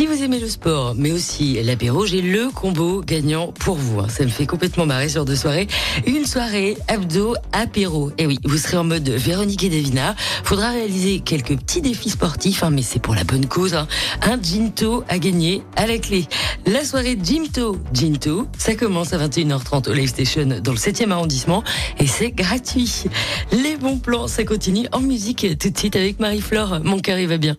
Si vous aimez le sport, mais aussi l'apéro, j'ai le combo gagnant pour vous. hein. Ça me fait complètement marrer sur deux soirées. Une soirée abdo apéro. Et oui, vous serez en mode Véronique et Davina. Faudra réaliser quelques petits défis sportifs, hein, mais c'est pour la bonne cause. hein. Un Ginto à gagner à la clé. La soirée Ginto, Ginto, ça commence à 21h30 au Live Station dans le 7e arrondissement et c'est gratuit. Les bons plans, ça continue en musique tout de suite avec Marie-Flore. Mon cœur, il va bien.